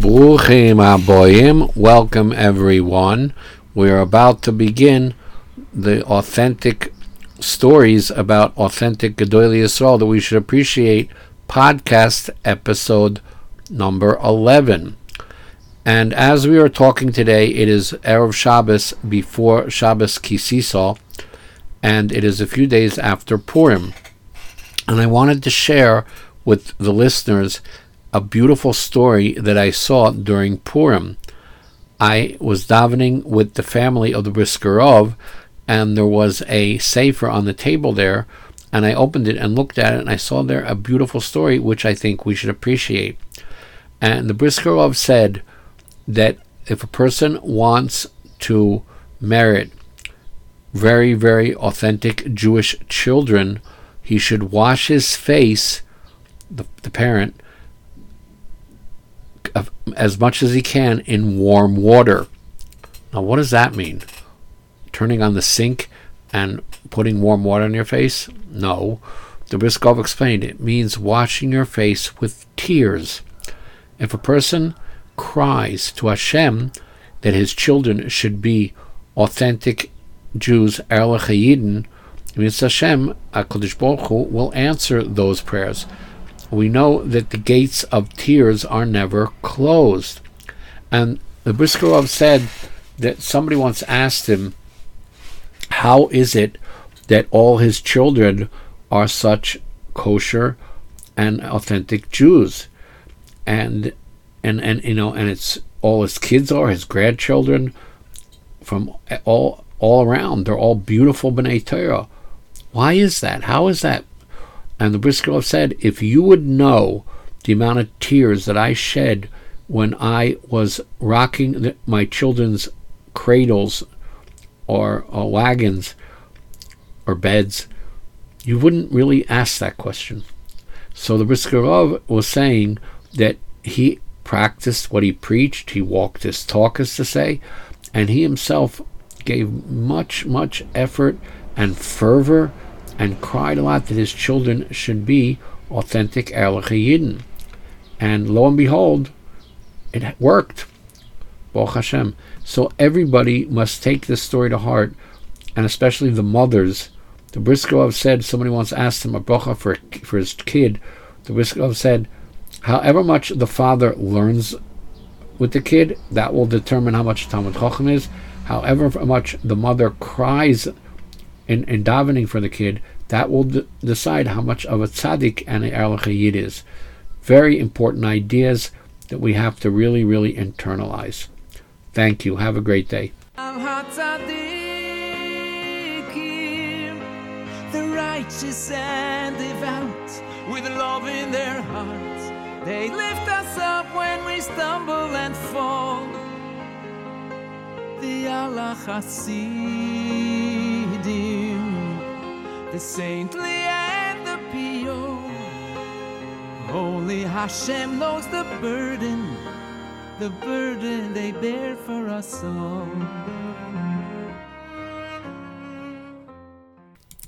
Bruchim Aboyim, welcome everyone. We are about to begin the authentic stories about authentic Gedolei Yisrael that we should appreciate podcast episode number 11. And as we are talking today, it is Erev Shabbos before Shabbos Ki Sisa, and it is a few days after Purim. And I wanted to share with the listeners a beautiful story that I saw during Purim. I was davening with the family of the Brisker Rov, and there was a sefer on the table there, and I opened it and looked at it, and I saw there a beautiful story which I think we should appreciate. And the Brisker Rov said that if a person wants to merit very, very authentic Jewish children, he should wash his face, the, the parent, as much as he can in warm water. Now, what does that mean? Turning on the sink and putting warm water on your face? No. The Brisker Rov explained it means washing your face with tears. If a person cries to Hashem that his children should be authentic Jews, Erlich Yidden, means Hashem, HaKadosh Baruch Hu, will answer those prayers we know that the gates of tears are never closed. And the Brisker Rov said that somebody once asked him, How is it that all his children are such kosher and authentic Jews? And and and you know, and it's all his kids are, his grandchildren from all all around. They're all beautiful B'nai Torah. Why is that? How is that and the Brisker Rov said, If you would know the amount of tears that I shed when I was rocking my children's cradles or, or wagons or beds, you wouldn't really ask that question. So the Brisker Rov was saying that he practiced what he preached, he walked his talk, as to say, and he himself gave much, much effort and fervor and cried a lot that his children should be authentic Erlich Yidden. And lo and behold, it worked. Baruch Hashem. So everybody must take this story to heart, and especially the mothers. The Brisker Rov said, somebody once asked him a bracha for, for his kid. The Brisker Rov said, however much the father learns with the kid, that will determine how much Talmud Chacham is. However much the mother cries in, in davening for the kid, that will d- decide how much of a tzaddik and a erlich is. Very important ideas that we have to really, really internalize. Thank you. Have a great day. The righteous and devout, with love in their hearts, they lift us up when we stumble and fall. The Allah the saintly and the pure. Holy Hashem knows the burden, the burden they bear for us all.